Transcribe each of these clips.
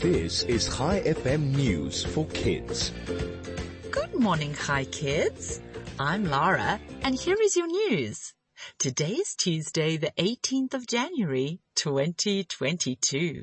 This is Chai FM News for Kids. Good morning, hi kids. I'm Lara and here is your news. Today is Tuesday, the 18th of January, 2022.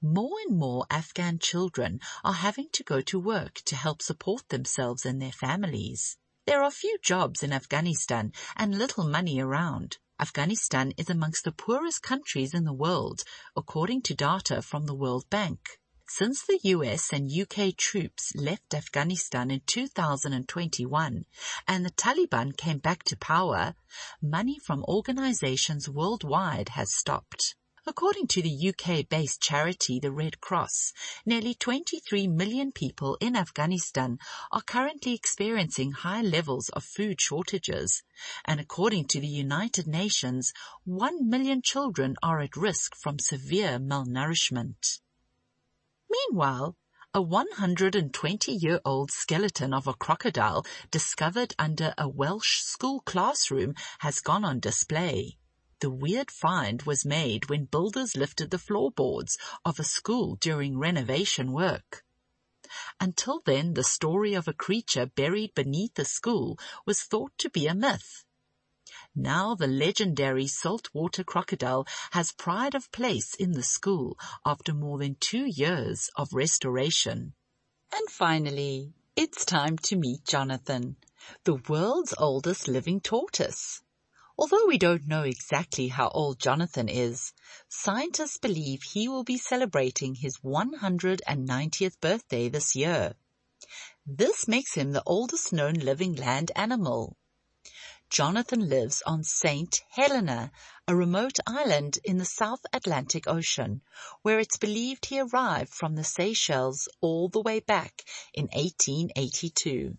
More and more Afghan children are having to go to work to help support themselves and their families. There are few jobs in Afghanistan and little money around. Afghanistan is amongst the poorest countries in the world, according to data from the World Bank. Since the US and UK troops left Afghanistan in 2021 and the Taliban came back to power, money from organizations worldwide has stopped. According to the UK-based charity the Red Cross, nearly 23 million people in Afghanistan are currently experiencing high levels of food shortages. And according to the United Nations, 1 million children are at risk from severe malnourishment. Meanwhile, a 120-year-old skeleton of a crocodile discovered under a Welsh school classroom has gone on display. The weird find was made when builders lifted the floorboards of a school during renovation work. Until then, the story of a creature buried beneath a school was thought to be a myth. Now the legendary saltwater crocodile has pride of place in the school after more than two years of restoration. And finally, it's time to meet Jonathan, the world's oldest living tortoise. Although we don't know exactly how old Jonathan is, scientists believe he will be celebrating his 190th birthday this year. This makes him the oldest known living land animal. Jonathan lives on St. Helena, a remote island in the South Atlantic Ocean, where it's believed he arrived from the Seychelles all the way back in 1882.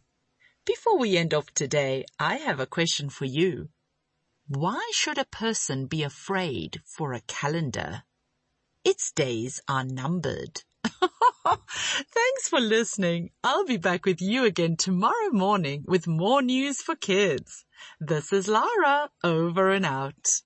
Before we end off today, I have a question for you. Why should a person be afraid for a calendar? Its days are numbered. Thanks for listening. I'll be back with you again tomorrow morning with more news for kids. This is Lara, over and out.